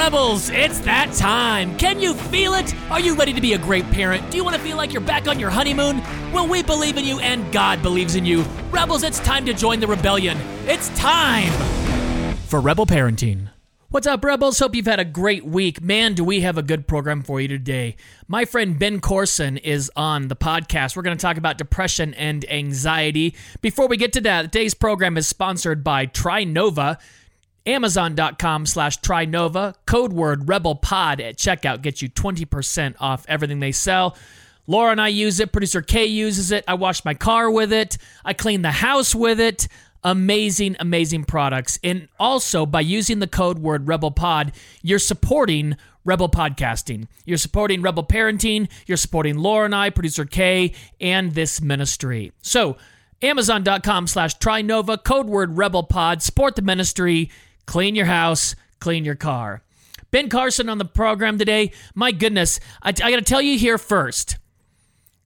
Rebels, it's that time. Can you feel it? Are you ready to be a great parent? Do you want to feel like you're back on your honeymoon? Well, we believe in you and God believes in you. Rebels, it's time to join the rebellion. It's time for Rebel Parenting. What's up, Rebels? Hope you've had a great week. Man, do we have a good program for you today. My friend Ben Corson is on the podcast. We're going to talk about depression and anxiety. Before we get to that, today's program is sponsored by Trinova. Amazon.com slash Trinova. Code word RebelPod at checkout gets you 20% off everything they sell. Laura and I use it. Producer Kay uses it. I wash my car with it. I clean the house with it. Amazing, amazing products. And also, by using the code word RebelPod, you're supporting Rebel Podcasting. You're supporting Rebel Parenting. You're supporting Laura and I, producer Kay, and this ministry. So, Amazon.com slash Trinova, code word RebelPod. Support the ministry clean your house, clean your car. Ben Corson on the program today. My goodness, I, I got to tell you here first.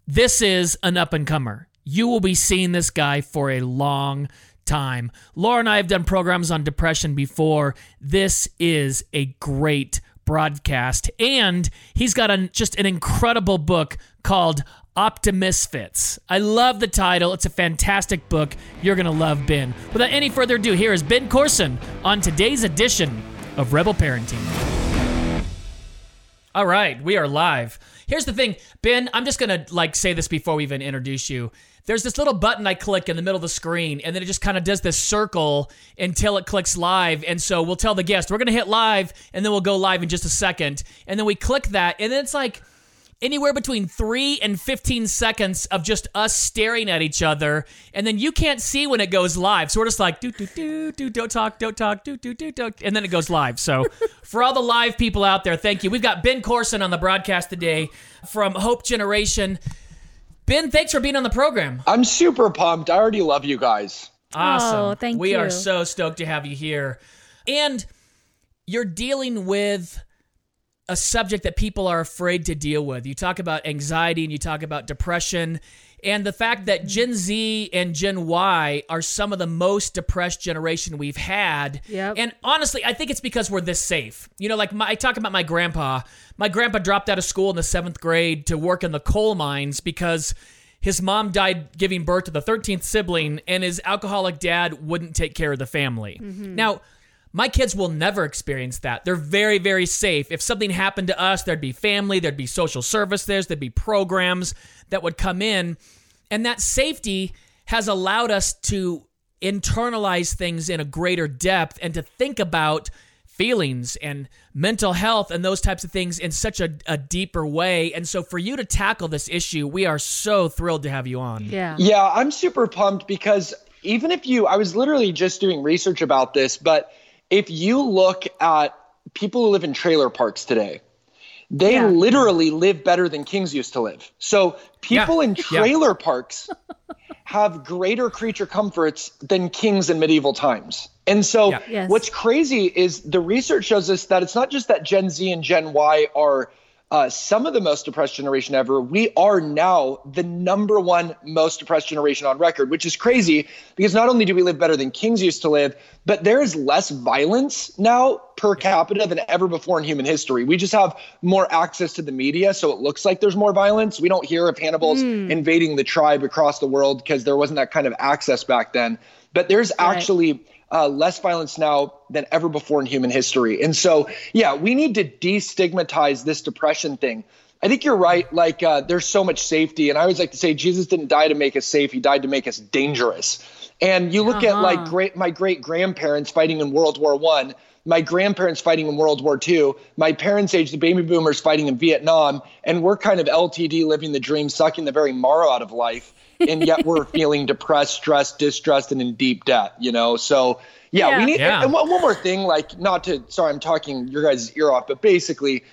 This is an up and comer. You will be seeing this guy for a long time. Laura and I have done programs on depression before. This is a great broadcast. And he's got a, just an incredible book called Optimisfits. I love the title. It's a fantastic book. You're going to love Ben. Without any further ado, here is Ben Corson on today's edition of Rebel Parenting. All right, we are live. Here's the thing, Ben, I'm just going to like say this before we even introduce you. There's this little button I click in the middle of the screen and then it just kind of does this circle until it clicks live. And so we'll tell the guest, we're going to hit live and then we'll go live in just a second. And then we click that and then it's like anywhere between three and 15 seconds of just us staring at each other. And then you can't see when it goes live. So we're just like, do, do, do, do, don't talk, don't talk, do, do, do, don't. And then it goes live. So for all the live people out there, thank you. We've got Ben Corson on the broadcast today from Hope Generation. Ben, thanks for being on the program. I'm super pumped. I already love you guys. Awesome. Oh, thank we you. We are so stoked to have you here. And you're dealing with a subject that people are afraid to deal with. You talk about anxiety and you talk about depression and the fact that mm-hmm. Gen Z and Gen Y are some of the most depressed generation we've had. Yep. And honestly, I think it's because we're this safe. You know, like my, I talk about my grandpa. My grandpa dropped out of school in the seventh grade to work in the coal mines because his mom died giving birth to the 13th sibling, and his alcoholic dad wouldn't take care of the family. Mm-hmm. Now, my kids will never experience that. They're very, very safe. If something happened to us, there'd be family, there'd be social services, there'd be programs that would come in. And that safety has allowed us to internalize things in a greater depth and to think about feelings and mental health and those types of things in such a, a deeper way. And so for you to tackle this issue, we are so thrilled to have you on. Yeah. Yeah, I'm super pumped because even if you, I was literally just doing research about this, but if you look at people who live in trailer parks today, they Yeah. literally live better than kings used to live. So people Yeah. in Yeah. trailer parks have greater creature comforts than kings in medieval times. And so Yeah. Yes. what's crazy is the research shows us that it's not just that Gen Z and Gen Y are uh, some of the most depressed generation ever. We are now the number one most depressed generation on record, which is crazy because not only do we live better than kings used to live, but there is less violence now per capita than ever before in human history. We just have more access to the media, so it looks like there's more violence. We don't hear of Hannibal's invading the tribe across the world because there wasn't that kind of access back then. But there's Right. actually uh, less violence now than ever before in human history. And so, yeah, we need to destigmatize this depression thing. I think you're right. Like, uh, there's so much safety. And I always like to say, Jesus didn't die to make us safe, he died to make us dangerous. And you look at like Uh-huh. great my great grandparents fighting in World War One, my grandparents fighting in World War II, my parents' age, the baby boomers fighting in Vietnam, and we're kind of LTD living the dream, sucking the very marrow out of life. And yet we're feeling depressed, stressed, distressed, and in deep debt, you know? So, yeah, Yeah. we need, Yeah. and one, one more thing, like, not to, sorry, I'm talking your guys' ear off, but basically,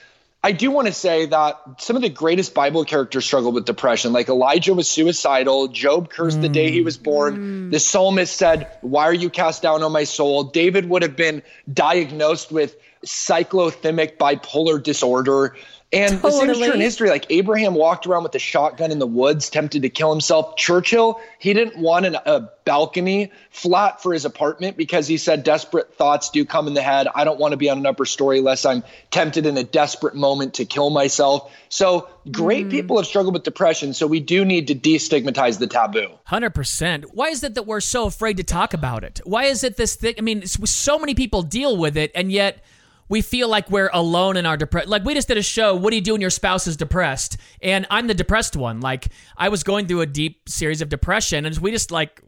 I do want to say that some of the greatest Bible characters struggled with depression. Like Elijah was suicidal. Job cursed the day he mm. was born. The psalmist said, Why are you cast down on my soul? David would have been diagnosed with cyclothymic bipolar disorder. And totally. the same is true in history. Like Abraham walked around with a shotgun in the woods, tempted to kill himself. Churchill, he didn't want an, a balcony flat for his apartment because he said desperate thoughts do come in the head. I don't want to be on an upper story unless I'm tempted in a desperate moment to kill myself. So great mm. people have struggled with depression. So we do need to destigmatize the taboo. 100%. Why is it that we're so afraid to talk about it? Why is it this thing? I mean, so many people deal with it, and yet we feel like we're alone in our depression. Like we just did a show. What do you do when your spouse is depressed? And I'm the depressed one. Like I was going through a deep series of depression, and we just like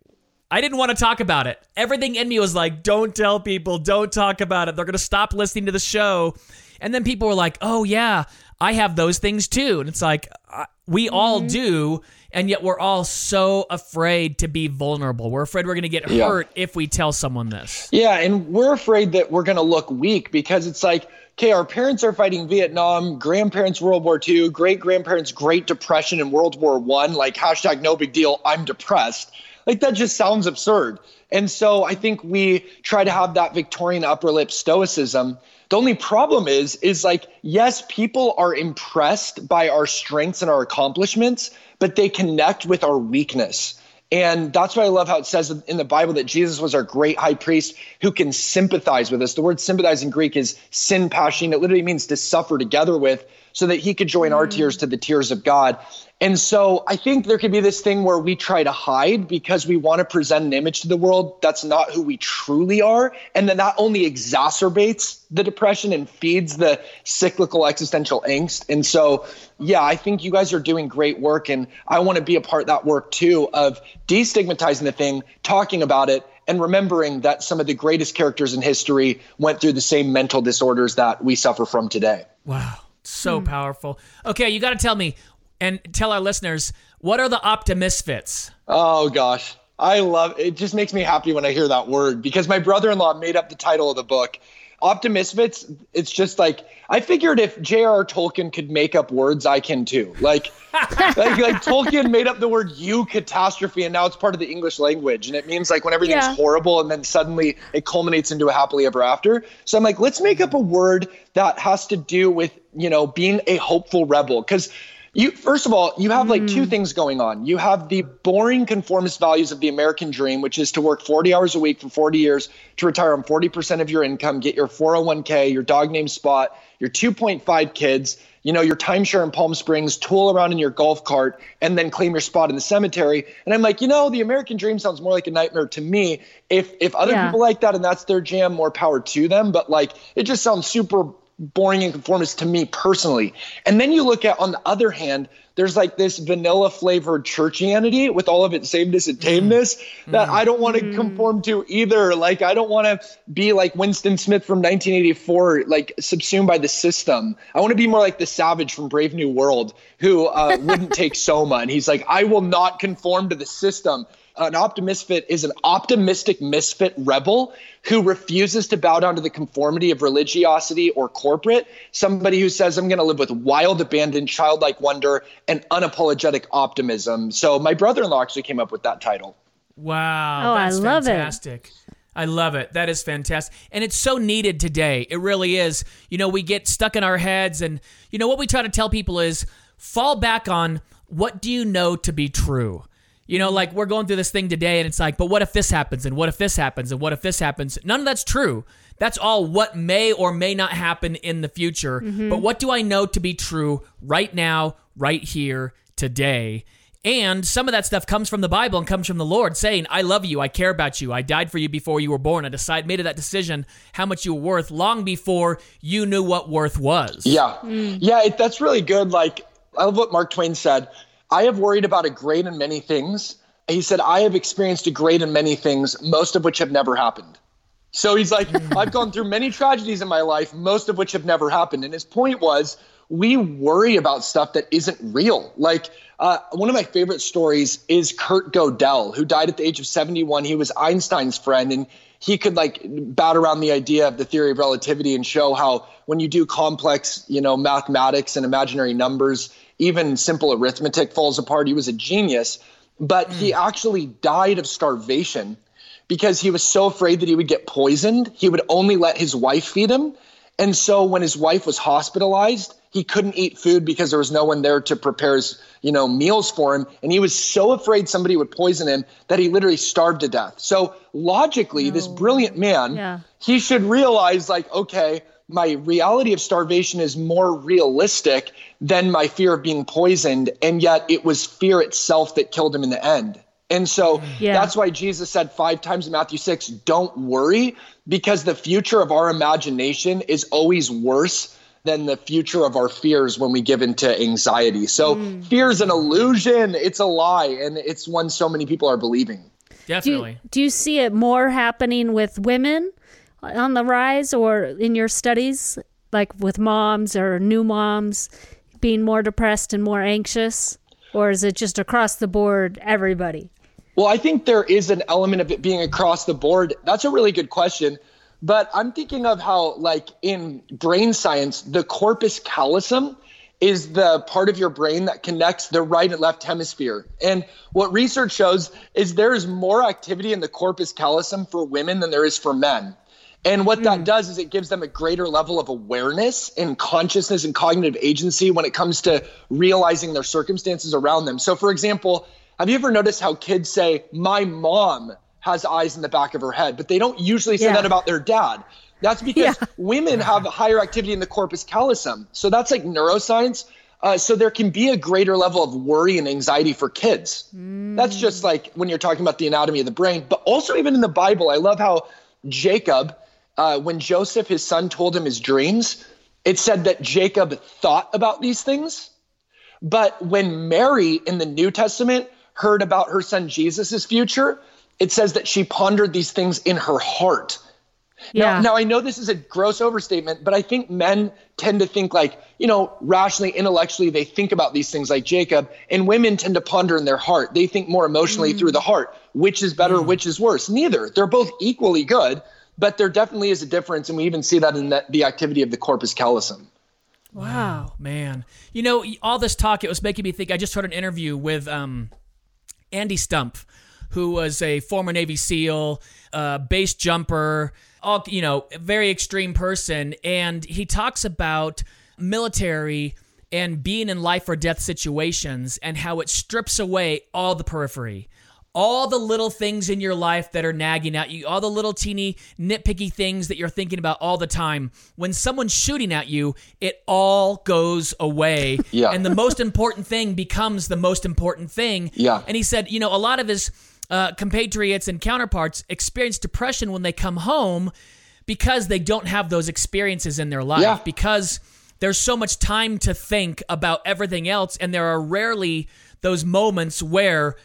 I didn't want to talk about it. Everything in me was like, don't tell people, don't talk about it. They're gonna stop listening to the show. And then people were like, oh yeah, I have those things too. And it's like uh, we all mm-hmm. do and yet we're all so afraid to be vulnerable. We're afraid we're going to get yeah. hurt if we tell someone this. Yeah, and we're afraid that we're going to look weak because it's like, okay, our parents are fighting Vietnam, grandparents World War II, great grandparents Great Depression and World War One. Like hashtag no big deal. I'm depressed. Like that just sounds absurd. And so I think we try to have that Victorian upper lip stoicism. The only problem is, is like, yes, people are impressed by our strengths and our accomplishments, but they connect with our weakness. And that's why I love how it says in the Bible that Jesus was our great high priest who can sympathize with us. The word sympathize in Greek is sympathy. It literally means to suffer together with so that he could join mm. our tears to the tears of God. And so I think there could be this thing where we try to hide because we want to present an image to the world that's not who we truly are. And then that only exacerbates the depression and feeds the cyclical existential angst. And so, yeah, I think you guys are doing great work. And I want to be a part of that work too of destigmatizing the thing, talking about it, and remembering that some of the greatest characters in history went through the same mental disorders that we suffer from today. Wow. So hmm. powerful. Okay, you got to tell me and tell our listeners what are the optimisfits? Oh gosh. I love it just makes me happy when I hear that word because my brother-in-law made up the title of the book. Optimisfits, it's just like I figured if J.R.R. Tolkien could make up words, I can too. Like, like, like Tolkien made up the word eucatastrophe, and now it's part of the English language, and it means like when everything's yeah. horrible, and then suddenly it culminates into a happily ever after. So I'm like, let's make up a word that has to do with you know being a hopeful rebel, because you first of all, you have like two hmm. things going on. You have the boring conformist values of the American dream, which is to work 40 hours a week for 40 years, to retire on 40% of your income, get your 401k, your dog name spot, your 2.5 kids, you know, your timeshare in Palm Springs, tool around in your golf cart, and then claim your spot in the cemetery. And I'm like, you know, the American dream sounds more like a nightmare to me. If if other yeah. people like that and that's their jam, more power to them. But like, it just sounds super boring and conformist to me personally. And then you look at, on the other hand, there's like this vanilla flavored churchianity with all of its sameness and tameness mm. that I don't want to mm. conform to either. Like, I don't want to be like Winston Smith from 1984, like subsumed by the system. I want to be more like the savage from Brave New World who uh, wouldn't take Soma. And he's like, I will not conform to the system an optimisfit is an optimistic misfit rebel who refuses to bow down to the conformity of religiosity or corporate. Somebody who says, I'm going to live with wild abandon, childlike wonder, and unapologetic optimism. So my brother in law actually came up with that title. Wow. Oh, I love fantastic. it. I love it. That is fantastic. And it's so needed today. It really is. You know, we get stuck in our heads, and, you know, what we try to tell people is fall back on what do you know to be true? You know, like we're going through this thing today and it's like, but what if this happens and what if this happens and what if this happens? None of that's true. That's all what may or may not happen in the future. Mm-hmm. But what do I know to be true right now, right here, today? And some of that stuff comes from the Bible and comes from the Lord saying, I love you. I care about you. I died for you before you were born. I decided, made that decision how much you were worth long before you knew what worth was. Yeah. Mm. Yeah, it, that's really good. Like, I love what Mark Twain said. I have worried about a great and many things. He said, I have experienced a great and many things, most of which have never happened. So he's like, I've gone through many tragedies in my life, most of which have never happened. And his point was, we worry about stuff that isn't real. Like, uh, one of my favorite stories is Kurt Gödel, who died at the age of 71. He was Einstein's friend, and he could like bat around the idea of the theory of relativity and show how when you do complex, you know, mathematics and imaginary numbers, even simple arithmetic falls apart. He was a genius, but mm. he hmm. actually died of starvation because he was so afraid that he would get poisoned. He would only let his wife feed him. And so when his wife was hospitalized, he couldn't eat food because there was no one there to prepare his, you know, meals for him. And he was so afraid somebody would poison him that he literally starved to death. So logically, no. this brilliant man, yeah. he should realize, like, okay, my reality of starvation is more realistic than my fear of being poisoned. And yet it was fear itself that killed him in the end. And so yeah. that's why Jesus said five times in Matthew 6, don't worry, because the future of our imagination is always worse than the future of our fears when we give into anxiety. So mm. fear is an illusion, it's a lie, and it's one so many people are believing. Definitely. Do do you see it more happening with women on the rise or in your studies, like with moms or new moms being more depressed and more anxious? Or is it just across the board, everybody? Well, I think there is an element of it being across the board. That's a really good question. But I'm thinking of how, like in brain science, the corpus callosum is the part of your brain that connects the right and left hemisphere. And what research shows is there is more activity in the corpus callosum for women than there is for men. And what mm. that hmm. does is it gives them a greater level of awareness and consciousness and cognitive agency when it comes to realizing their circumstances around them. So, for example, have you ever noticed how kids say, My mom has eyes in the back of her head, but they don't usually say yeah. that about their dad? That's because yeah. women have higher activity in the corpus callosum. So that's like neuroscience. Uh, so there can be a greater level of worry and anxiety for kids. Mm. That's just like when you're talking about the anatomy of the brain, but also even in the Bible. I love how Jacob, uh, when Joseph, his son, told him his dreams, it said that Jacob thought about these things. But when Mary in the New Testament heard about her son Jesus' future, it says that she pondered these things in her heart. Yeah. Now, now, I know this is a gross overstatement, but I think men tend to think like, you know, rationally, intellectually, they think about these things like Jacob, and women tend to ponder in their heart. They think more emotionally mm. through the heart. Which is better, mm. which is worse? Neither. They're both equally good, but there definitely is a difference, and we even see that in the, the activity of the corpus callosum. Wow, man. You know, all this talk, it was making me think. I just heard an interview with um, Andy Stumpf, who was a former Navy SEAL, uh, base jumper, all you know, very extreme person, and he talks about military and being in life or death situations and how it strips away all the periphery all the little things in your life that are nagging at you, all the little teeny nitpicky things that you're thinking about all the time. When someone's shooting at you, it all goes away. Yeah. And the most important thing becomes the most important thing. Yeah. And he said, you know, a lot of his uh, compatriots and counterparts experience depression when they come home because they don't have those experiences in their life. Yeah. Because there's so much time to think about everything else, and there are rarely those moments where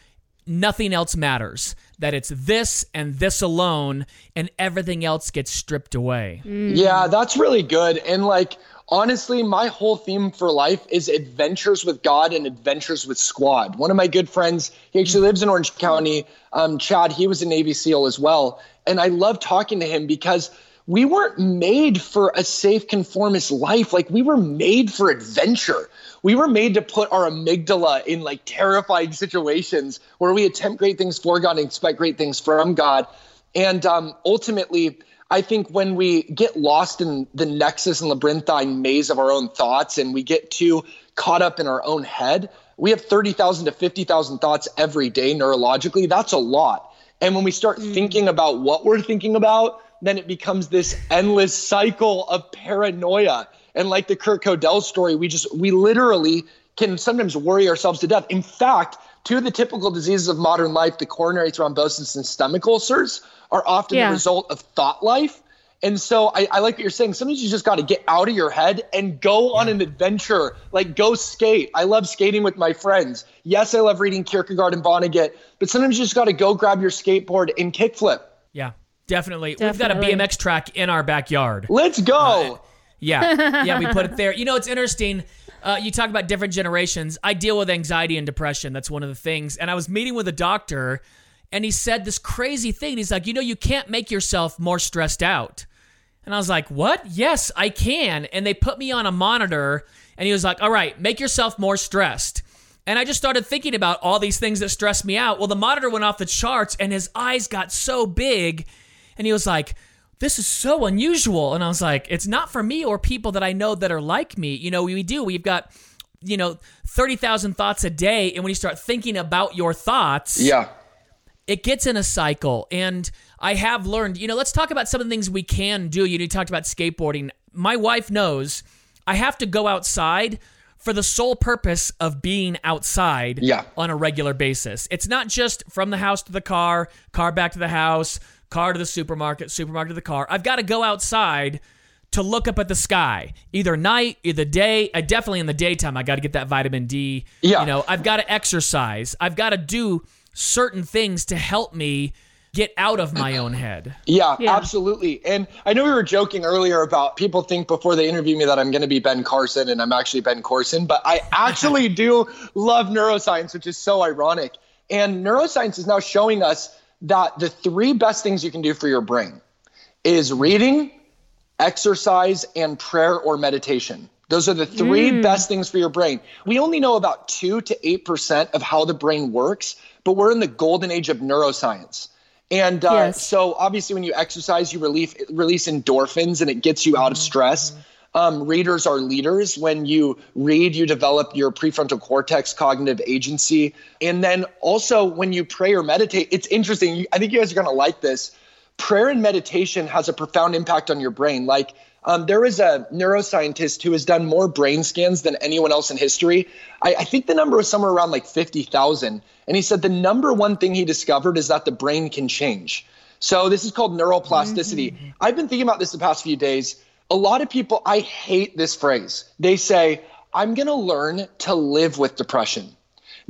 nothing else matters. That it's this and this alone, and everything else gets stripped away. Mm. Yeah, that's really good. And like, honestly, my whole theme for life is adventures with God and adventures with squad. One of my good friends, he actually lives in Orange County, um, Chad, he was a Navy SEAL as well. And I love talking to him because we weren't made for a safe conformist life. Like we were made for adventure. We were made to put our amygdala in like terrifying situations where we attempt great things for God and expect great things from God. And um, ultimately, I think when we get lost in the nexus and labyrinthine maze of our own thoughts and we get too caught up in our own head, we have 30,000 to 50,000 thoughts every day neurologically. That's a lot. And when we start mm. thinking about what we're thinking about, then it becomes this endless cycle of paranoia. And like the Kurt Gödel story, we just, we literally can sometimes worry ourselves to death. In fact, two of the typical diseases of modern life, the coronary thrombosis and stomach ulcers, are often yeah. the result of thought life. And so I, I, like what you're saying. Sometimes you just got to get out of your head and go on an adventure, like go skate. I love skating with my friends. Yes, I love reading Kierkegaard and Vonnegut, but sometimes you just got to go grab your skateboard and kickflip. Yeah. Definitely. Definitely. We've got a BMX track in our backyard. Let's go. Uh, yeah. Yeah, we put it there. You know, it's interesting. Uh, you talk about different generations. I deal with anxiety and depression. That's one of the things. And I was meeting with a doctor, and he said this crazy thing. He's like, you know, you can't make yourself more stressed out. And I was like, what? Yes, I can. And they put me on a monitor, and he was like, all right, make yourself more stressed. And I just started thinking about all these things that stress me out. Well, the monitor went off the charts, and his eyes got so big and he was like, this is so unusual. And I was like, it's not for me or people that I know that are like me. You know, we do. We've got, you know, 30,000 thoughts a day. And when you start thinking about your thoughts, Yeah. it gets in a cycle. And I have learned, you know, let's talk about some of the things we can do. You, know, you talked about skateboarding. My wife knows I have to go outside for the sole purpose of being outside Yeah. on a regular basis. It's not just from the house to the car, car back to the house, car to the supermarket, supermarket to the car. I've got to go outside to look up at the sky, either night, either day. I definitely in the daytime. I got to get that vitamin D. Yeah. You know, I've got to exercise. I've got to do certain things to help me get out of my own head. Yeah, Yeah. absolutely. And I know we were joking earlier about people think before they interview me that I'm going to be Ben Carson and I'm actually Ben Corson, but I actually do love neuroscience, which is so ironic. And neuroscience is now showing us that the three best things you can do for your brain is reading, exercise, and prayer or meditation. Those are the three best things for your brain. We only know about 2 to 8% of how the brain works, but we're in the golden age of neuroscience. And uh, Yes. so, obviously, when you exercise, you release, release endorphins and it gets you out of stress. Um, readers are leaders. When you read, you develop your prefrontal cortex cognitive agency. And then also, when you pray or meditate, it's interesting. I think you guys are going to like this prayer and meditation has a profound impact on your brain. Like, um, there is a neuroscientist who has done more brain scans than anyone else in history. I, I think the number was somewhere around like 50,000. And he said the number one thing he discovered is that the brain can change. So, this is called neuroplasticity. I've been thinking about this the past few days. A lot of people, I hate this phrase. They say, I'm going to learn to live with depression.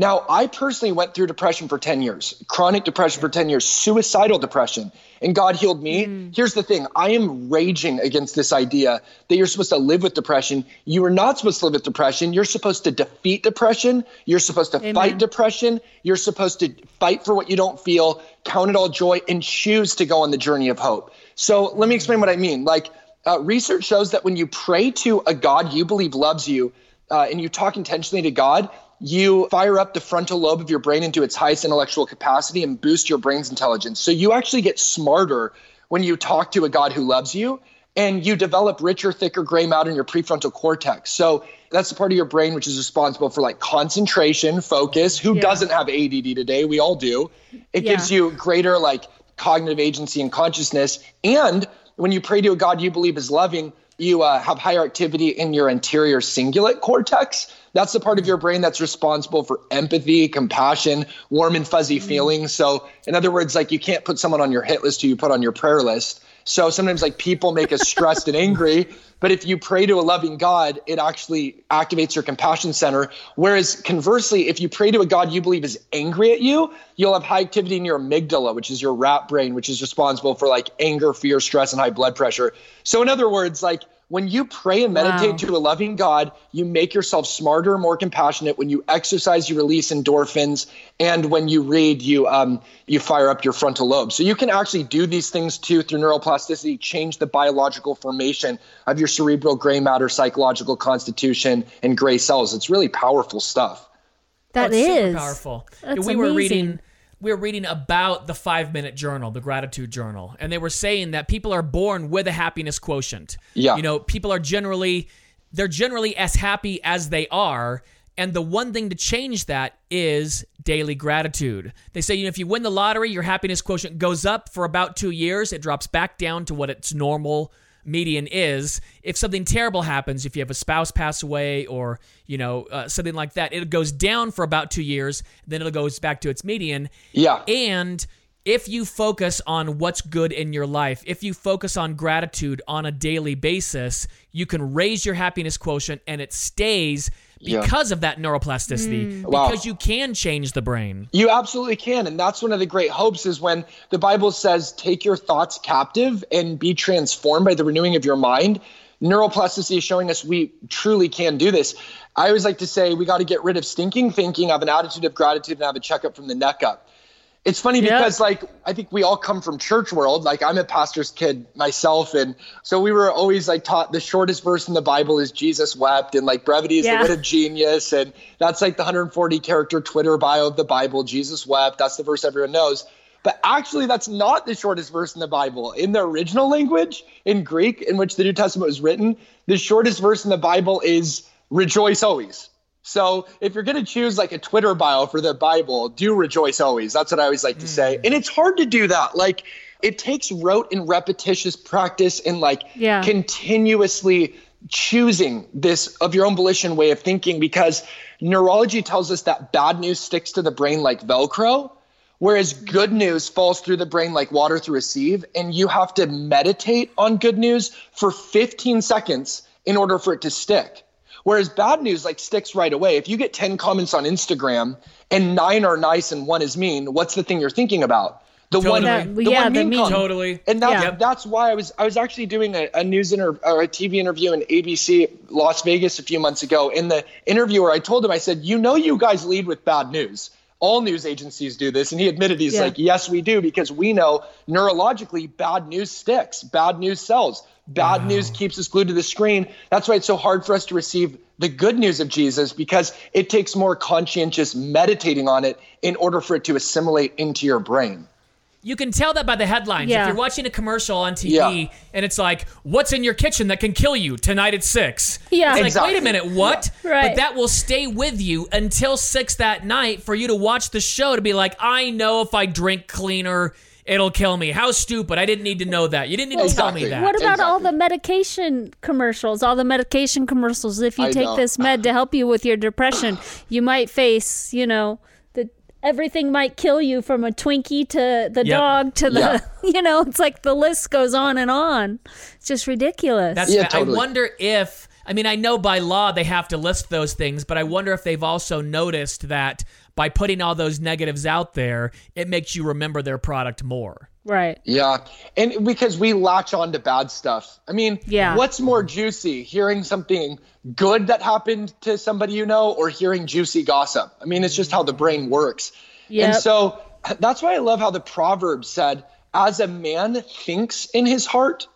Now, I personally went through depression for 10 years, chronic depression for 10 years, suicidal depression, and God healed me. Mm. Here's the thing I am raging against this idea that you're supposed to live with depression. You are not supposed to live with depression. You're supposed to defeat depression. You're supposed to fight depression. You're supposed to fight for what you don't feel, count it all joy, and choose to go on the journey of hope. So, let me explain what I mean. Like, uh, research shows that when you pray to a God you believe loves you, uh, and you talk intentionally to God, you fire up the frontal lobe of your brain into its highest intellectual capacity and boost your brain's intelligence. So you actually get smarter when you talk to a God who loves you and you develop richer, thicker gray matter in your prefrontal cortex. So that's the part of your brain which is responsible for like concentration, focus. Who Yeah. doesn't have ADD today? We all do. It Yeah. gives you greater like cognitive agency and consciousness. And when you pray to a God you believe is loving, you uh, have higher activity in your anterior cingulate cortex. That's the part of your brain that's responsible for empathy, compassion, warm and fuzzy feelings. So, in other words, like you can't put someone on your hit list who you put on your prayer list. So sometimes like people make us stressed and angry, but if you pray to a loving God, it actually activates your compassion center. Whereas conversely, if you pray to a God you believe is angry at you, you'll have high activity in your amygdala, which is your rat brain, which is responsible for like anger, fear, stress, and high blood pressure. So in other words, like when you pray and meditate Wow. to a loving God, you make yourself smarter, more compassionate. When you exercise, you release endorphins, and when you read, you um, you fire up your frontal lobe. So you can actually do these things too through neuroplasticity, change the biological formation of your cerebral gray matter, psychological constitution, and gray cells. It's really powerful stuff. That it's is super powerful. That's we were reading we were reading about the five minute journal, the gratitude journal, and they were saying that people are born with a happiness quotient. Yeah. You know, people are generally they're generally as happy as they are. And the one thing to change that is daily gratitude. They say, you know, if you win the lottery, your happiness quotient goes up for about two years. It drops back down to what its normal median is. If something terrible happens, if you have a spouse pass away or, you know, uh, something like that, it goes down for about two years. Then it goes back to its median. Yeah. And if you focus on what's good in your life, if you focus on gratitude on a daily basis, you can raise your happiness quotient and it stays Yeah. because of that neuroplasticity, hmm. Wow. because you can change the brain. You absolutely can. And that's one of the great hopes is when the Bible says, take your thoughts captive and be transformed by the renewing of your mind. Neuroplasticity is showing us we truly can do this. I always like to say we got to get rid of stinking thinking, have an attitude of gratitude, and have a checkup from the neck up. It's funny Yeah. because like I think we all come from church world. Like I'm a pastor's kid myself, and so we were always like taught the shortest verse in the Bible is Jesus wept, and like brevity is Yeah. the wit of genius, and that's like the 140 character Twitter bio of the Bible. Jesus wept. That's the verse everyone knows. But But actually, that's not the shortest verse in the Bible. In the original language, in Greek, in which the New Testament was written, the shortest verse in the Bible is rejoice always. So if you're going to choose like a Twitter bio for the Bible, do rejoice always. That's what I always like to say. Mm. And it's hard to do that. Like it takes rote and repetitious practice and like Yeah. continuously choosing this of your own volition way of thinking because neurology tells us that bad news sticks to the brain like velcro whereas good news falls through the brain like water through a sieve and you have to meditate on good news for 15 seconds in order for it to stick whereas bad news like sticks right away if you get 10 comments on instagram and nine are nice and one is mean what's the thing you're thinking about the one, That- the yeah, one the mean mean. comment. Totally. And that's Yeah. that's why I was I was actually doing a, a news inter or a TV interview in ABC Las Vegas a few months ago. In the interviewer, I told him I said, "You know, you guys lead with bad news. All news agencies do this." And he admitted he's Yeah. like, "Yes, we do because we know neurologically bad news sticks, bad news sells, bad news keeps us glued to the screen. That's why it's so hard for us to receive." The good news of Jesus, because it takes more conscientious meditating on it in order for it to assimilate into your brain. You can tell that by the headlines. Yeah. If you're watching a commercial on TV Yeah. and it's like, "What's in your kitchen that can kill you tonight at 6? Yeah. It's like, wait a minute, what? Right. But that will stay with you until six that night for you to watch the show to be like, I know if I drink cleaner, it'll kill me. How stupid! I didn't need to know that. You didn't need to tell me that. What about all the medication commercials? All the medication commercials. If you I take know. this med to help you with your depression, you might face, you know, the everything might kill you from a Twinkie to the Yep. dog to the, Yeah. you know, it's like the list goes on and on. It's just ridiculous. That's Yeah, I wonder if I mean I know by law they have to list those things, but I wonder if they've also noticed that by putting all those negatives out there, it makes you remember their product more. right. Yeah. And because we latch on to bad stuff. I mean, Yeah. what's more juicy, hearing something good that happened to somebody you know or hearing juicy gossip? I mean, it's just how the brain works. Yep. And so that's why I love how the proverb said, as a man thinks in his heart,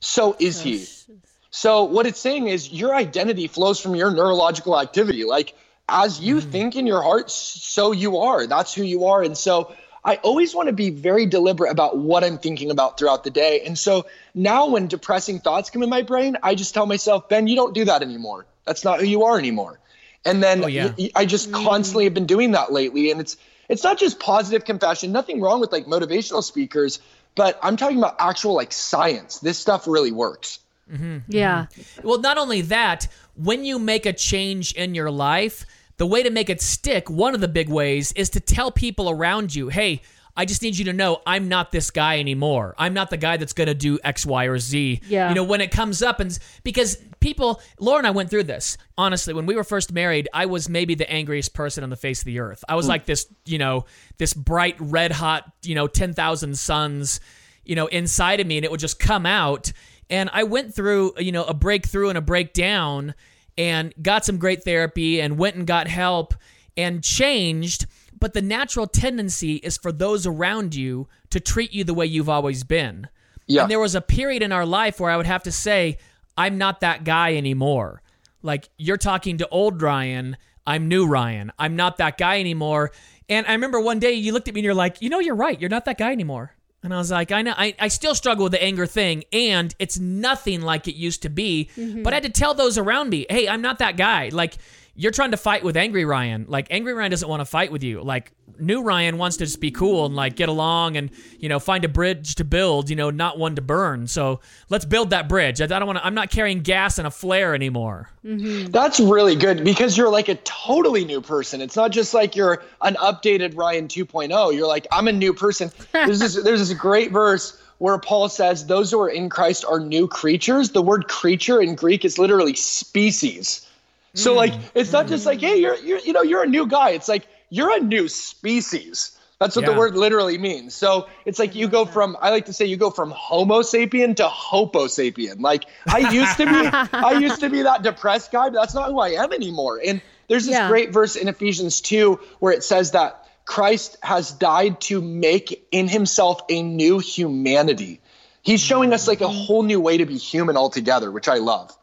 so is he. Oh, so what it's saying is your identity flows from your neurological activity. Like as you mm. think in your heart, so you are. That's who you are. And so I always want to be very deliberate about what I'm thinking about throughout the day. And so now when depressing thoughts come in my brain, I just tell myself, Ben, you don't do that anymore. That's not who you are anymore. And then Oh, yeah. I just constantly have been doing that lately. And it's it's not just positive confession, nothing wrong with like motivational speakers, but I'm talking about actual like science. This stuff really works. Mm-hmm. Yeah. Mm-hmm. Well, not only that, when you make a change in your life, the way to make it stick, one of the big ways is to tell people around you, hey, I just need you to know I'm not this guy anymore. I'm not the guy that's going to do X, Y, or Z. Yeah. You know, when it comes up, and because people, Laura and I went through this. Honestly, when we were first married, I was maybe the angriest person on the face of the earth. I was like this, you know, this bright, red hot, you know, 10,000 suns, you know, inside of me, and it would just come out. And I went through, you know, a breakthrough and a breakdown and got some great therapy and went and got help and changed. But the natural tendency is for those around you to treat you the way you've always been. Yeah. And there was a period in our life where I would have to say, I'm not that guy anymore. Like, you're talking to old Ryan. I'm new Ryan. I'm not that guy anymore. And I remember one day you looked at me and you're like, you know, you're right. You're not that guy anymore. And I was like, I know, I, I still struggle with the anger thing, and it's nothing like it used to be. Mm-hmm. But I had to tell those around me, hey, I'm not that guy. Like, you're trying to fight with angry Ryan. Like, angry Ryan doesn't want to fight with you. Like, new Ryan wants to just be cool and like get along and you know find a bridge to build. You know, not one to burn. So let's build that bridge. I don't want to. I'm not carrying gas and a flare anymore. Mm-hmm. That's really good because you're like a totally new person. It's not just like you're an updated Ryan 2.0. You're like, I'm a new person. There's this, there's this great verse where Paul says, Those who are in Christ are new creatures. The word creature in Greek is literally species. So hmm. like it's not just like, hey, you're you're you know, you're a new guy. It's like you're a new species. That's what Yeah. the word literally means. So it's like you go from I like to say you go from Homo sapien to Hopo sapien. Like I used to be I used to be that depressed guy, but that's not who I am anymore. And there's this Yeah. great verse in Ephesians 2 where it says that Christ has died to make in himself a new humanity. He's showing us like a whole new way to be human altogether, which I love.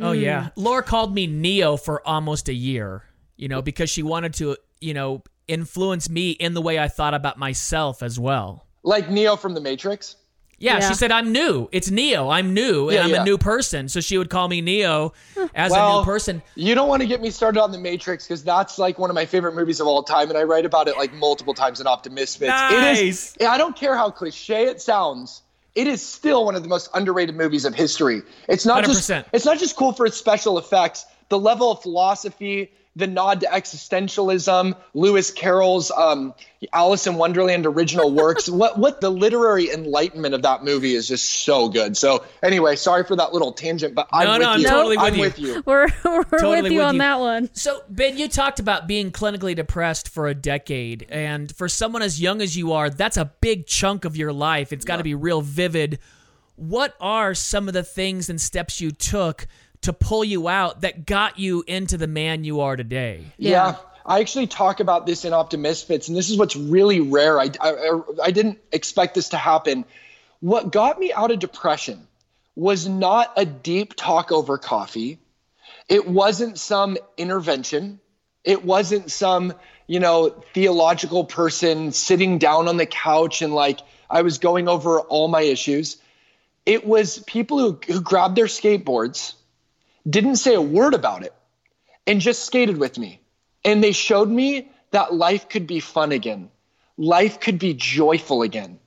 Oh yeah. Mm. Laura called me Neo for almost a year, you know, because she wanted to, you know, influence me in the way I thought about myself as well. Like Neo from the Matrix. Yeah, Yeah. she said I'm new. It's Neo. I'm new and Yeah, I'm yeah. a new person. So she would call me Neo as a new person. You don't want to get me started on the Matrix because that's like one of my favorite movies of all time, and I write about it like multiple times in Optimisfits. It Nice. is. I don't care how cliche it sounds. It is still one of the most underrated movies of history. It's not just. 100%. It's not just cool for its special effects. The level of philosophy, the nod to existentialism, Lewis Carroll's um, Alice in Wonderland original works. what what the literary enlightenment of that movie is just so good. So anyway, sorry for that little tangent, but I'm No, with no, I'm you. totally with I'm you. with you. We're, we're Totally with you with on you. that one. So, Ben, you talked about being clinically depressed for a decade. And for someone as young as you are, that's a big chunk of your life. It's got to be real vivid. What are some of the things and steps you took to pull you out that got you into the man you are today? Yeah. I actually talk about this in Optimisfits, and this is what's really rare. I, I, I didn't expect this to happen. What got me out of depression was not a deep talk over coffee. It wasn't some intervention. It wasn't some, you know, theological person sitting down on the couch and like I was going over all my issues. It was people who, who grabbed their skateboards, didn't say a word about it, and just skated with me. And they showed me that life could be fun again. Life could be joyful again.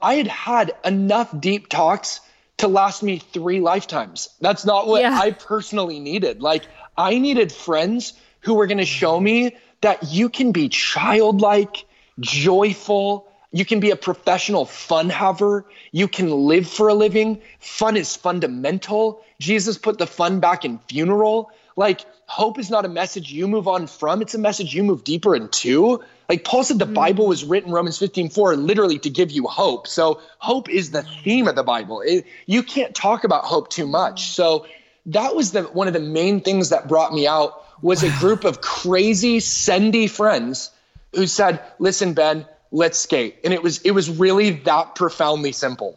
I had had enough deep talks to last me three lifetimes. That's not what Yeah. I personally needed. Like, I needed friends who were going to show me that you can be childlike, joyful. You can be a professional fun haver. You can live for a living. Fun is fundamental. Jesus put the fun back in funeral. Like, hope is not a message you move on from, it's a message you move deeper into. Like, Paul said the hmm. Bible was written, Romans 15 4, literally to give you hope. So, hope is the theme of the Bible. It, you can't talk about hope too much. Hmm. So, that was the one of the main things that brought me out was a group of crazy sendy friends who said listen ben let's skate and it was it was really that profoundly simple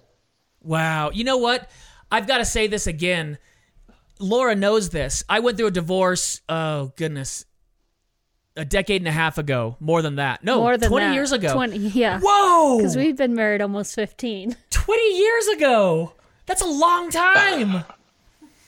Wow. You know what? I've got to say this again. Laura knows this. I went through a divorce, oh, goodness, a decade and a half ago. More than that. No, More than 20 that. years ago. 20, yeah. Whoa! Because we've been married almost 15. 20 years ago. That's a long time.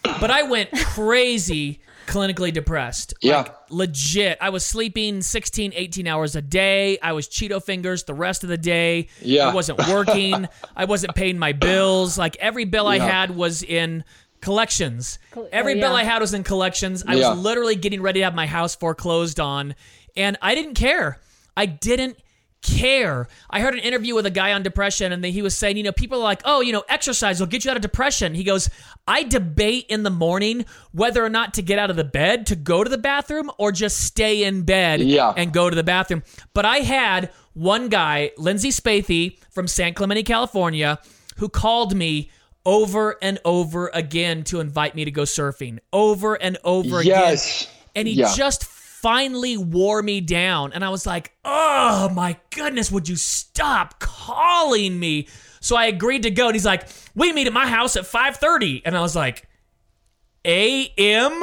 but I went crazy clinically depressed. Yeah. Like, legit. I was sleeping 16, 18 hours a day. I was Cheeto fingers the rest of the day. Yeah. I wasn't working. I wasn't paying my bills. Like every bill I had was in collections. Col- oh, Every oh, bill. I had was in collections. I Yeah. was literally getting ready to have my house foreclosed on. And I didn't care. I didn't care. I heard an interview with a guy on depression, and he was saying, you know, people are like, oh, you know, exercise will get you out of depression. He goes, I debate in the morning whether or not to get out of the bed to go to the bathroom or just stay in bed Yeah. and go to the bathroom. But I had one guy, Lindsay Spathy from San Clemente, California, who called me over and over again to invite me to go surfing. Over and over again. Yes. again. And he Yeah. just finally wore me down. And I was like, oh my goodness, would you stop calling me? So I agreed to go. And he's like, we meet at my house at 5.30. And I was like, a.m.?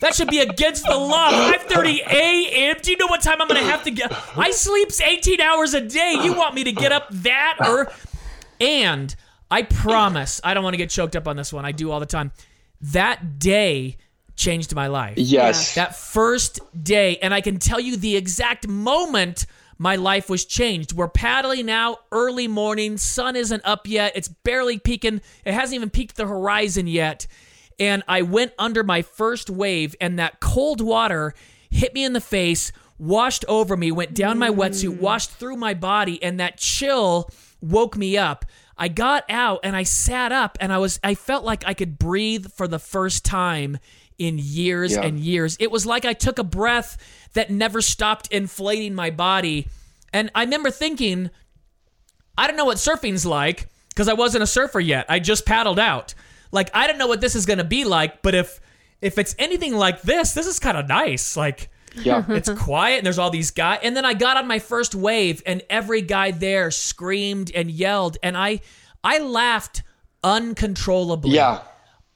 That should be against the law. 5:30 a.m. Do you know what time I'm gonna have to get? I sleep 18 hours a day. You want me to get up that or? And I promise, I don't want to get choked up on this one. I do all the time. That day changed my life. yes That first day, and I can tell you the exact moment my life was changed. We're paddling now, early morning, sun isn't up yet, it's barely peaking, it hasn't even peaked the horizon yet. And I went under my first wave, and that cold water hit me in the face, washed over me, went down my wetsuit, mm. washed through my body, and that chill woke me up. I got out and I sat up and I was I felt like I could breathe for the first time in years Yeah. and years. It was like I took a breath that never stopped inflating my body. And I remember thinking, I don't know what surfing's like because I wasn't a surfer yet. I just paddled out. Like I don't know what this is going to be like, but if if it's anything like this, this is kind of nice. Like yeah it's quiet and there's all these guys and then i got on my first wave and every guy there screamed and yelled and i i laughed uncontrollably yeah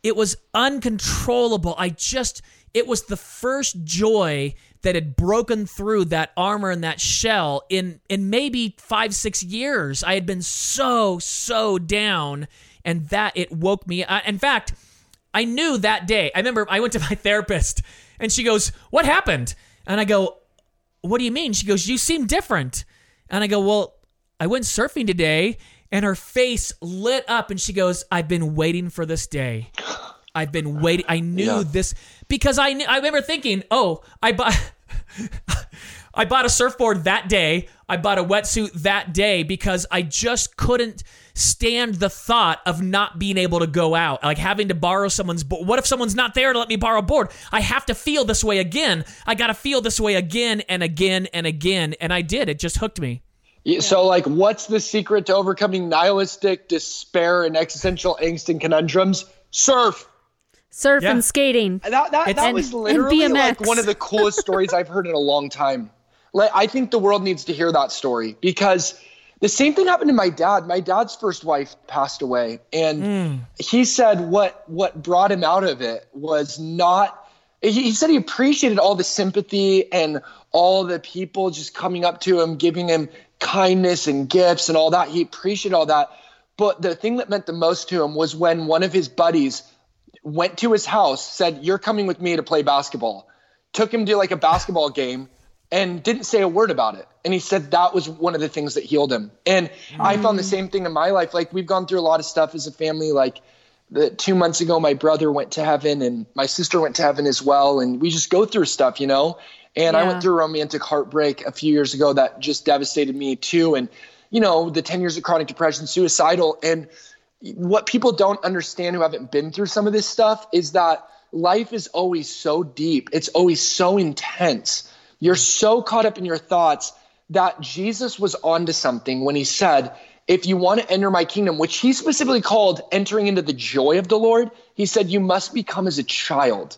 it was uncontrollable. I just, it was the first joy that had broken through that armor and that shell in in maybe five six years. I had been so so down, and that it woke me. I, in fact, I knew that day. I remember I went to my therapist, and she goes, "What happened?" And I go, "What do you mean?" She goes, "You seem different." And I go, "Well, I went surfing today." And her face lit up, and she goes, "I've been waiting for this day." I've been waiting. I knew Yeah. this because I knew, I remember thinking, oh, I bought I bought a surfboard that day. I bought a wetsuit that day because I just couldn't stand the thought of not being able to go out, like having to borrow someone's board. What if someone's not there to let me borrow a board? I have to feel this way again. I got to feel this way again and again and again, and I did. It just hooked me. Yeah, So, like, what's the secret to overcoming nihilistic despair and existential angst and conundrums? Surf. Surf Yeah. and skating. That that, that And- was literally like one of the coolest stories I've heard in a long time. Like, I think the world needs to hear that story because the same thing happened to my dad. My dad's first wife passed away, and mm. he said what what brought him out of it was not. He, he said he appreciated all the sympathy and all the people just coming up to him, giving him kindness and gifts and all that. He appreciated all that. But the thing that meant the most to him was when one of his buddies went to his house, said, You're coming with me to play basketball, took him to like a basketball game, and didn't say a word about it. And he said that was one of the things that healed him. And I found the mm. same thing in my life. Like we've gone through a lot of stuff as a family. Like the two months ago, my brother went to heaven and my sister went to heaven as well. And we just go through stuff, you know? And I went through a romantic heartbreak a few years ago that just devastated me too. And, you know, the 10 years of chronic depression, suicidal. And what people don't understand who haven't been through some of this stuff is that life is always so deep. It's always so intense. You're so caught up in your thoughts that Jesus was onto something when he said, if you want to enter my kingdom, which he specifically called entering into the joy of the Lord, he said, you must become as a child.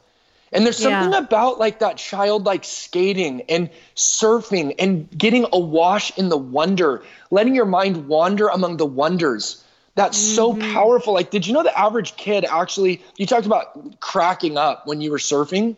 And there's Yeah. something about like that childlike skating and surfing and getting awash in the wonder, letting your mind wander among the wonders. That's so mm-hmm. powerful. Like, did you know the average kid actually, you talked about cracking up when you were surfing?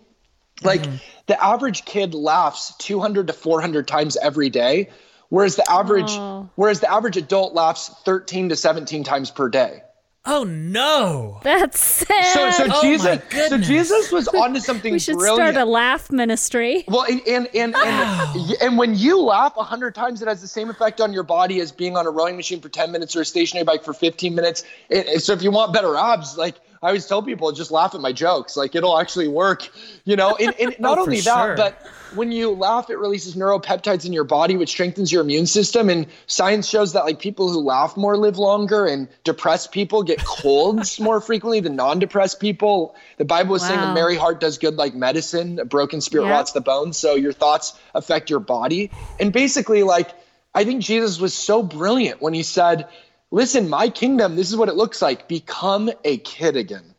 Like, mm-hmm. the average kid laughs 200 to 400 times every day, whereas the average, Oh. whereas the average adult laughs 13 to 17 times per day. Oh no! That's sad. So, so Oh my Jesus, so goodness. Jesus was onto something we should brilliant. start a laugh ministry. Well, and and and, and, oh. and when you laugh a hundred times, it has the same effect on your body as being on a rowing machine for ten minutes or a stationary bike for fifteen minutes. It, it- so if you want better abs, like I always tell people, just laugh at my jokes. Like it'll actually work, you know. And, and not Oh, only that, sure. but when you laugh, it releases neuropeptides in your body, which strengthens your immune system. And science shows that like people who laugh more live longer, and depressed people get colds more frequently than non-depressed people. The Bible is saying a merry heart does good like medicine. A broken spirit Yeah. rots the bones. So your thoughts affect your body. And basically, like I think Jesus was so brilliant when he said, "Listen, my kingdom. This is what it looks like. Become a kid again."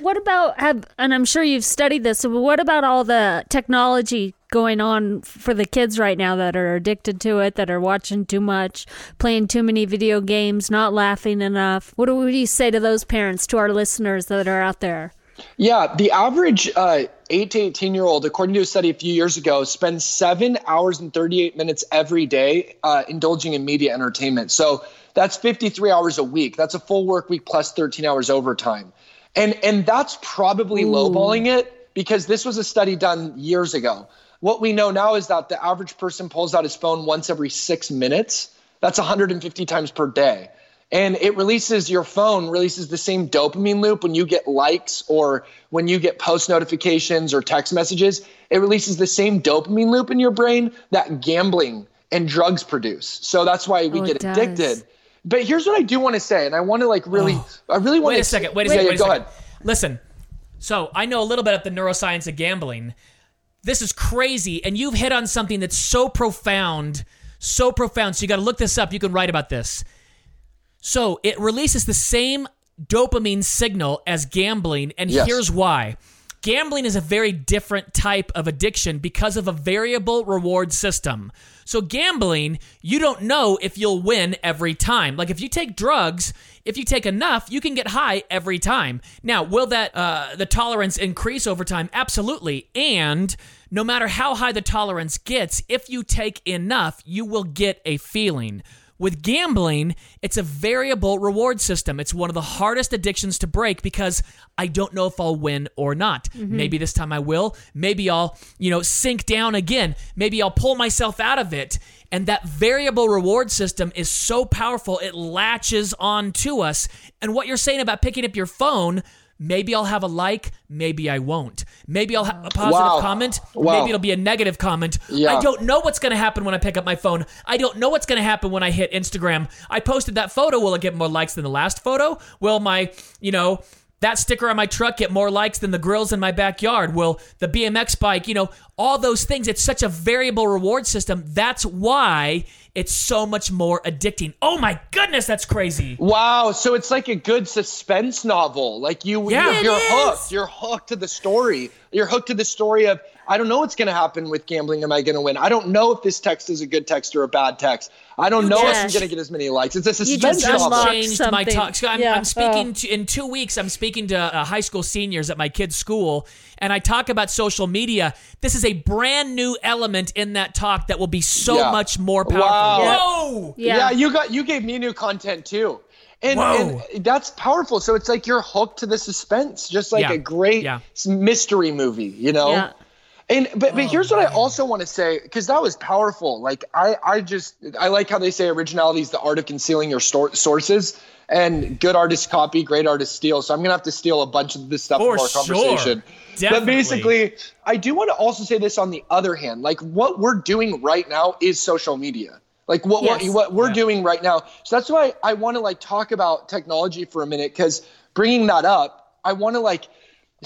What about have and I'm sure you've studied this. So what about all the technology going on for the kids right now that are addicted to it, that are watching too much, playing too many video games, not laughing enough? What do, what do you say to those parents, to our listeners that are out there? Yeah, the average uh, 8 to 18 year old, according to a study a few years ago, spends seven hours and 38 minutes every day uh, indulging in media entertainment. So that's 53 hours a week. That's a full work week plus 13 hours overtime. And, and that's probably lowballing it because this was a study done years ago. What we know now is that the average person pulls out his phone once every six minutes. That's 150 times per day and it releases your phone releases the same dopamine loop when you get likes or when you get post notifications or text messages it releases the same dopamine loop in your brain that gambling and drugs produce so that's why we Oh, get it does. addicted but here's what i do want to say and i want to like really oh. i really want Wait to a second. Wait a yeah, second. yeah, wait a go second. ahead Listen. So I know a little bit of the neuroscience of gambling. This is crazy, and you've hit on something that's so profound, so profound. So you got to look this up. You can write about this. So it releases the same dopamine signal as gambling, and Yes. here's why. gambling is a very different type of addiction because of a variable reward system. So, gambling, you don't know if you'll win every time. Like if you take drugs, if you take enough, you can get high every time. Now, will that uh, the tolerance increase over time? Absolutely. And no matter how high the tolerance gets, if you take enough, you will get a feeling. With gambling, it's a variable reward system. It's one of the hardest addictions to break because I don't know if I'll win or not. Mm-hmm. Maybe this time I will. Maybe I'll, you know, sink down again. Maybe I'll pull myself out of it. And that variable reward system is so powerful, it latches on to us. And what you're saying about picking up your phone, maybe I'll have a like, maybe I won't. Maybe I'll have a positive Wow. comment, Wow. maybe it'll be a negative comment. Yeah. I don't know what's going to happen when I pick up my phone. I don't know what's going to happen when I hit Instagram. I posted that photo. Will it get more likes than the last photo? Will my, you know, that sticker on my truck get more likes than the grills in my backyard? Will the BMX bike, you know, all those things? It's such a variable reward system. That's why it's so much more addicting. Oh my goodness, that's crazy. Wow, so it's like a good suspense novel. Like you, Yeah. you're, It you're hooked. You're hooked to the story. You're hooked to the story of I don't know what's going to happen with gambling. Am I going to win? I don't know if this text is a good text or a bad text. I don't know if I'm going to get as many likes. It's a just suspense novel. unlock- changed my talk. So I'm, Yeah. I'm speaking to, in two weeks. I'm speaking to uh, high school seniors at my kid's school, and I talk about social media. This is a brand new element in that talk that will be so Yeah. much more powerful. Wow. Whoa! Yeah. Yeah. you got you gave me new content too. And, and that's powerful. So it's like you're hooked to the suspense, just like Yeah. a great Yeah. mystery movie, you know? Yeah. And but but oh, here's what I Oh, also want to say because that was powerful. Like I I just I like how they say originality is the art of concealing your stor- sources, and good artists copy, great artists steal. So I'm gonna have to steal a bunch of this stuff For from our sure. conversation. Definitely. But basically, I do want to also say this on the other hand, like what we're doing right now is social media. Like what Yes. what, what we're Yeah. doing right now. So that's why I want to like talk about technology for a minute because bringing that up, I want to like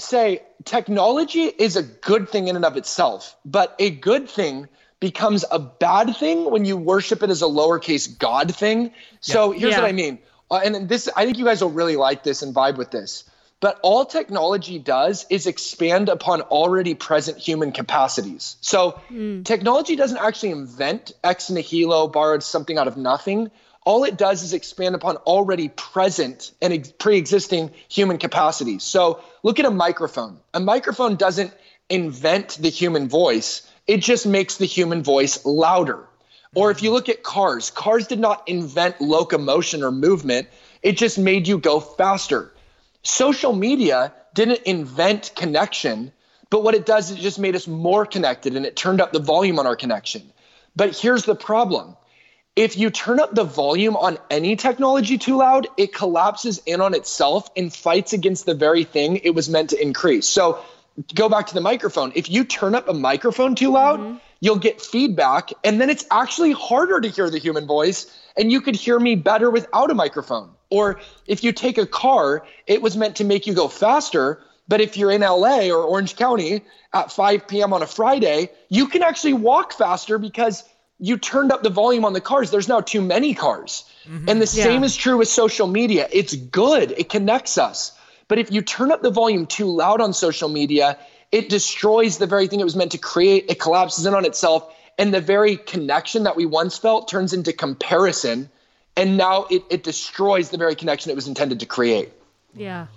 say technology is a good thing in and of itself, but a good thing becomes a bad thing when you worship it as a lowercase god thing. So here's Yeah. what I mean. Uh, and this, I think you guys will really like this and vibe with this. But all technology does is expand upon already present human capacities. So technology doesn't actually invent ex nihilo, borrowed something out of nothing. All it does is expand upon already present and ex- pre-existing human capacities. So look at a microphone. A microphone doesn't invent the human voice. It just makes the human voice louder. Or if you look at cars, cars did not invent locomotion or movement. It just made you go faster. Social media didn't invent connection, but what it does is it just made us more connected and it turned up the volume on our connection. But here's the problem. If you turn up the volume on any technology too loud, it collapses in on itself and fights against the very thing it was meant to increase. So go back to the microphone. If you turn up a microphone too loud, mm-hmm. you'll get feedback, and then it's actually harder to hear the human voice, and you could hear me better without a microphone. Or if you take a car, it was meant to make you go faster. But if you're in LA or Orange County at 5 p.m. on a Friday, you can actually walk faster because you turned up the volume on the cars. There's now too many cars. Mm-hmm. And the Yeah. same is true with social media. It's good, it connects us. But if you turn up the volume too loud on social media, it destroys the very thing it was meant to create. It collapses in on itself. And the very connection that we once felt turns into comparison. And now it, it destroys the very connection it was intended to create. Yeah.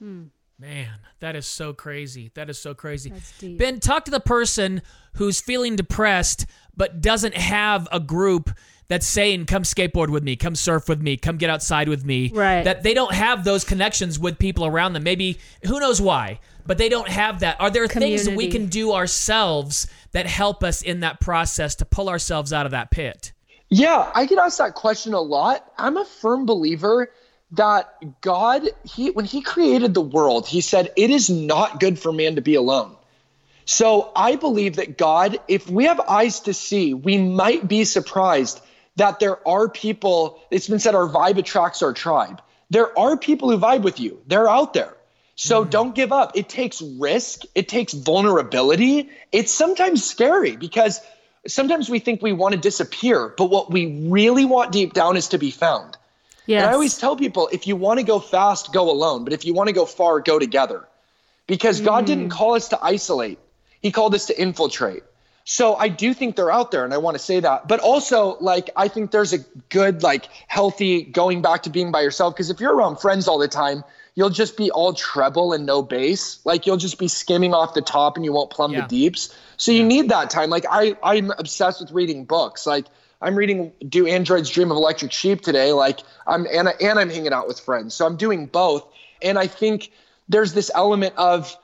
Hmm. Man, that is so crazy. That is so crazy. That's deep. Ben, talk to the person who's feeling depressed but doesn't have a group that's saying, come skateboard with me, come surf with me, come get outside with me. Right. That they don't have those connections with people around them. Maybe, who knows why, but they don't have that. Are there things that we can do ourselves that help us in that process to pull ourselves out of that pit? Yeah, I get asked that question a lot. I'm a firm believer that God, he when he created the world, he said it is not good for man to be alone. So I believe that God, if we have eyes to see, we might be surprised that there are people, it's been said our vibe attracts our tribe. There are people who vibe with you. They're out there. So mm-hmm. don't give up. It takes risk, it takes vulnerability. It's sometimes scary because sometimes we think we want to disappear, but what we really want deep down is to be found. Yes. And I always tell people if you want to go fast, go alone. But if you want to go far, go together. because God didn't mm. call us to isolate, He called us to infiltrate. So I do think they're out there and I want to say that. But also, like, I think there's a good, like, healthy going back to being by yourself. Because if you're around friends all the time, you'll just be all treble and no bass. Like, you'll just be skimming off the top and you won't plumb Yeah. the deeps. So you need that time. Like, I, I'm obsessed with reading books. Like, I'm reading Do Androids Dream of Electric Sheep today. Like, I'm, and, I- and I'm hanging out with friends. So I'm doing both. And I think there's this element of,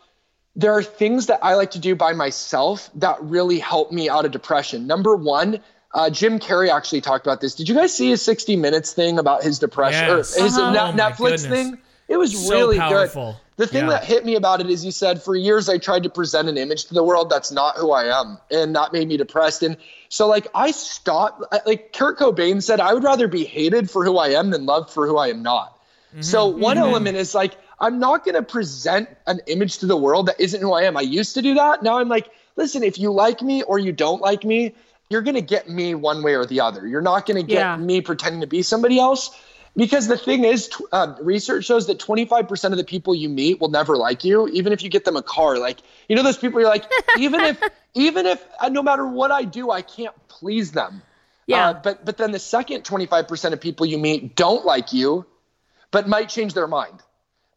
there are things that I like to do by myself that really help me out of depression. Number one, uh, Jim Carrey actually talked about this. Did you guys see his 60 Minutes thing about his depression Yes. or his Uh-huh. Net- Oh my Netflix goodness. thing? It was So really powerful. good. The thing Yeah. that hit me about it is you said, for years I tried to present an image to the world that's not who I am, and that made me depressed. And so, like, I stopped. Like Kurt Cobain said, I would rather be hated for who I am than loved for who I am not. Mm-hmm. So one mm-hmm. element is like I'm not going to present an image to the world that isn't who I am. I used to do that. Now I'm like, listen, if you like me or you don't like me, you're going to get me one way or the other. You're not going to get Yeah. me pretending to be somebody else. Because the thing is, uh, research shows that 25% of the people you meet will never like you, even if you get them a car. Like, you know, those people you're like, even if, even if, uh, no matter what I do, I can't please them. Yeah. Uh, but but then the second 25% of people you meet don't like you, but might change their mind.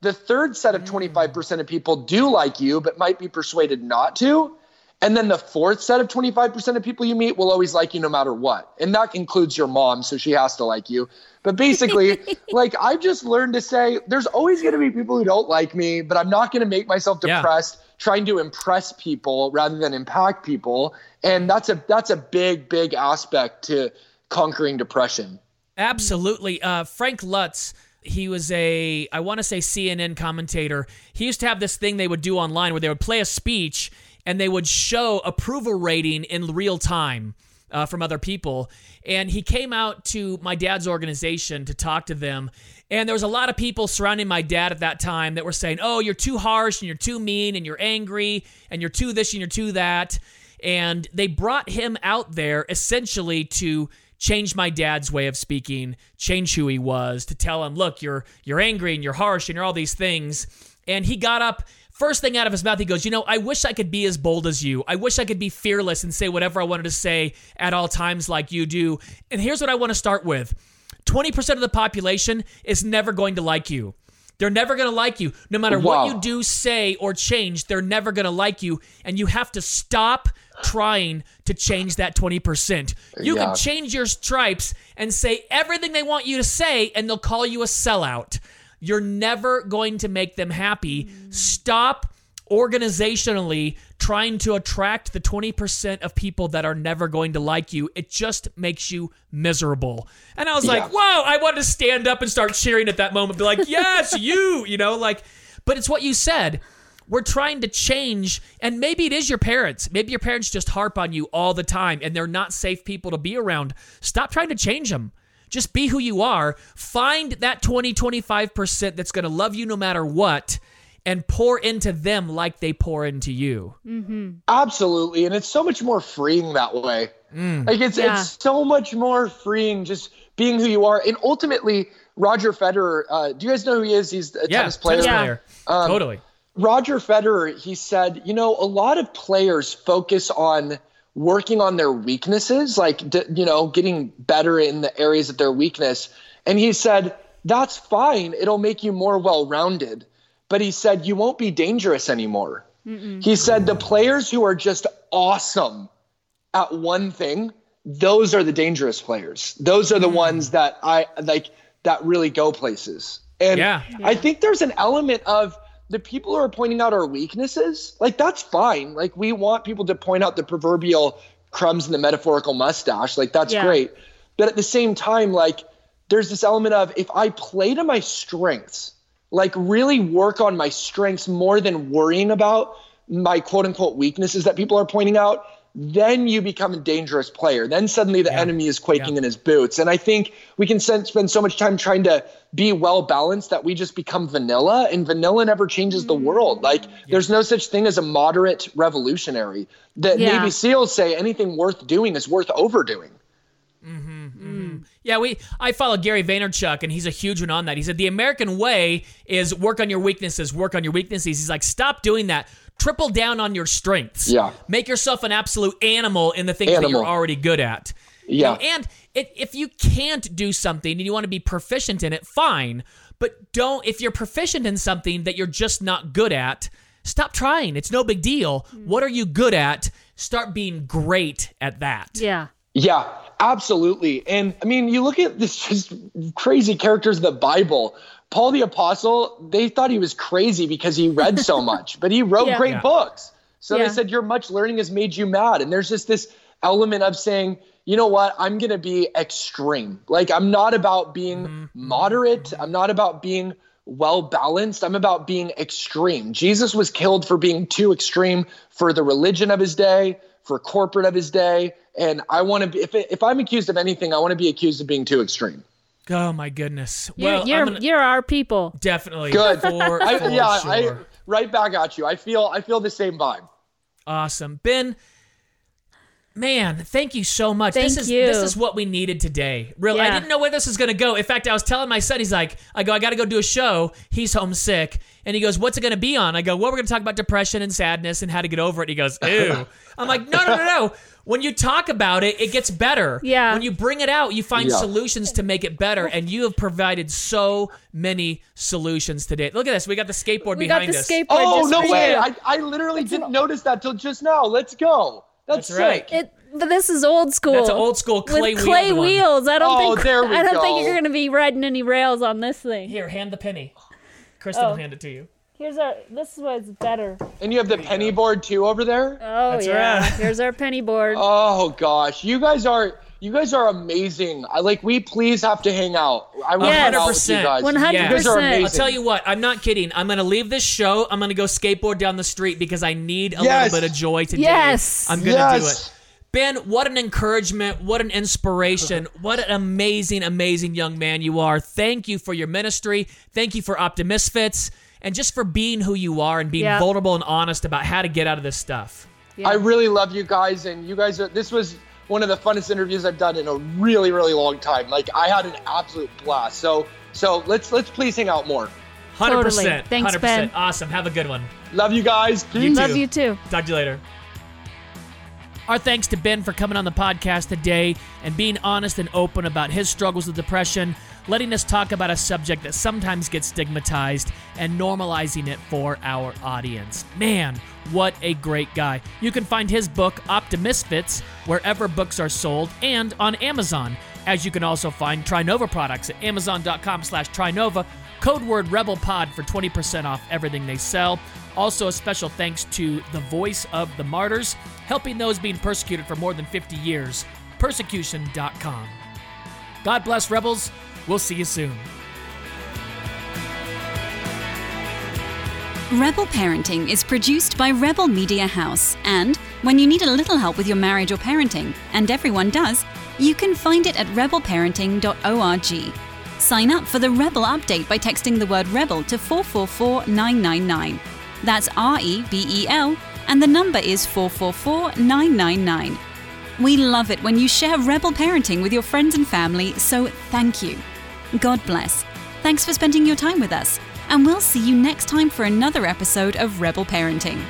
The third set of 25% of people do like you, but might be persuaded not to. And then the fourth set of 25% of people you meet will always like you no matter what. And that includes your mom, so she has to like you. But basically, like I've just learned to say there's always going to be people who don't like me, but I'm not going to make myself Yeah. depressed trying to impress people rather than impact people. And that's a that's a big big aspect to conquering depression. Absolutely. Uh, Frank Luntz, he was a, I want to say CNN commentator. He used to have this thing they would do online where they would play a speech and they would show approval rating in real time uh, from other people. And he came out to my dad's organization to talk to them. And there was a lot of people surrounding my dad at that time that were saying, oh, you're too harsh and you're too mean and you're angry and you're too this and you're too that. And they brought him out there essentially to change my dad's way of speaking, change who he was, to tell him, look, you're you're angry and you're harsh and you're all these things. And he got up, first thing out of his mouth, he goes, you know, I wish I could be as bold as you. I wish I could be fearless and say whatever I wanted to say at all times like you do. And here's what I want to start with. 20% of the population is never going to like you. They're never going to like you. No matter Wow. what you do, say, or change, they're never going to like you. And you have to stop trying to change that 20%. You Yeah. can change your stripes and say everything they want you to say, and they'll call you a sellout. You're never going to make them happy. Stop organizationally trying to attract the 20% of people that are never going to like you. It just makes you miserable. And I was Yeah. like, whoa, I wanted to stand up and start cheering at that moment, be like, yes, you, you know, like, but it's what you said. We're trying to change, and maybe it is your parents. Maybe your parents just harp on you all the time and they're not safe people to be around. Stop trying to change them. Just be who you are. Find that 20, 25% that's going to love you no matter what and pour into them like they pour into you. Absolutely, and it's so much more freeing that way. Like it's Yeah. it's so much more freeing just being who you are. And ultimately, Roger Federer. Uh, do you guys know who he is? He's a Yeah, tennis player. tennis Yeah. player. Um, totally. Roger Federer, he said, you know, a lot of players focus on working on their weaknesses, like, d- you know, getting better in the areas of their weakness. And he said, that's fine. It'll make you more well rounded. But he said, you won't be dangerous anymore. He said, the players who are just awesome at one thing, those are the dangerous players. Those are the mm. ones that I like that really go places. And Yeah. I think there's an element of the people who are pointing out our weaknesses, like that's fine. Like we want people to point out the proverbial crumbs in the metaphorical mustache. Like that's Yeah. great. But at the same time, like there's this element of if I play to my strengths, like really work on my strengths more than worrying about my quote unquote weaknesses that people are pointing out, then you become a dangerous player. Then suddenly the enemy is quaking Yeah. in his boots. And I think we can spend so much time trying to be well balanced that we just become vanilla, and vanilla never changes the world. Mm. Like there's no such thing as a moderate revolutionary. That Yeah. Navy SEALs say anything worth doing is worth overdoing. Mm-hmm, mm-hmm. Mm. Yeah, we I follow Gary Vaynerchuk and he's a huge one on that. He said the American way is work on your weaknesses, work on your weaknesses. He's like stop doing that. Triple down on your strengths. Yeah. Make yourself an absolute animal in the things that you're already good at. You Yeah. know, and it, if you can't do something and you want to be proficient in it, fine. But don't if you're proficient in something that you're just not good at, stop trying. It's no big deal. Mm. What are you good at? Start being great at that. Yeah. Yeah, absolutely. And I mean, you look at this just crazy characters in the Bible. Paul the Apostle, they thought he was crazy because he read so much, but he wrote Yeah. great Yeah. books. So Yeah. they said, Your much learning has made you mad. And there's just this element of saying, you know what? I'm going to be extreme. Like, I'm not about being mm-hmm. moderate. I'm not about being well balanced. I'm about being extreme. Jesus was killed for being too extreme for the religion of his day, for corporate of his day. And I want to be, if, if I'm accused of anything, I want to be accused of being too extreme. Oh my goodness. You're, well, you're, gonna, you're our people. definitely Good. For, I, for yeah, sure. I, right back at you. I feel, I feel the same vibe. Awesome. Ben, man, thank you so much. Thank this is you. this is what we needed today. Really, I didn't know where this was gonna go. In fact, I was telling my son, he's like, I go, I gotta go do a show. He's homesick. And he goes, What's it gonna be on? I go, Well, we're gonna talk about depression and sadness and how to get over it. He goes, Ew. I'm like, No, no, no, no. When you talk about it, it gets better. Yeah. When you bring it out, you find Yeah. solutions to make it better. And you have provided so many solutions today. Look at this. We got the skateboard We got behind the us. skateboard Oh, no way. I, I literally didn't notice that till just now. Let's go. That's, That's right. It, but this is old school. That's an old school clay with clay wheeled one. wheels. I don't Oh, think there we I don't go. think you're going to be riding any rails on this thing. Here, hand the penny. Kristen Oh. will hand it to you. Here's our. This was better. And you have the penny board too over there. Oh That's yeah. right. Here's our penny board. Oh gosh, you guys are you guys are amazing. I like we please have to hang out. I want to hang out with you 100%. guys. 100%. You guys are amazing. I'll tell you what, I'm not kidding. I'm going to leave this show. I'm going to go skateboard down the street because I need a Yes. little bit of joy today. Yes. I'm going to do Yes. it. Ben, what an encouragement. What an inspiration. what an amazing, amazing young man you are. Thank you for your ministry. Thank you for Optimisfits and just for being who you are and being Yeah. vulnerable and honest about how to get out of this stuff. I really love you guys, and you guys are. This was one of the funnest interviews I've done in a really, really long time. Like I had an absolute blast. So, so let's let's please hang out more. 100%. Thanks, 100%. Ben. Awesome. Have a good one. Love you guys. Peace. Love you too. Talk to you later. Our thanks to Ben for coming on the podcast today and being honest and open about his struggles with depression, letting us talk about a subject that sometimes gets stigmatized and normalizing it for our audience. Man, what a great guy. You can find his book, Optimisfits, wherever books are sold and on Amazon. As you can also find Trinova products at amazon.com slash Trinova, code word RebelPod for 20% off everything they sell. Also, a special thanks to the Voice of the Martyrs, helping those being persecuted for more than 50 years. Persecution.com. God bless, Rebels. We'll see you soon. Rebel Parenting is produced by Rebel Media House, and when you need a little help with your marriage or parenting, and everyone does, you can find it at rebelparenting.org. Sign up for the Rebel update by texting the word Rebel to 444999. That's R E B E L, and the number is 444999. We love it when you share Rebel Parenting with your friends and family, so thank you. God bless. Thanks for spending your time with us, and we'll see you next time for another episode of Rebel Parenting.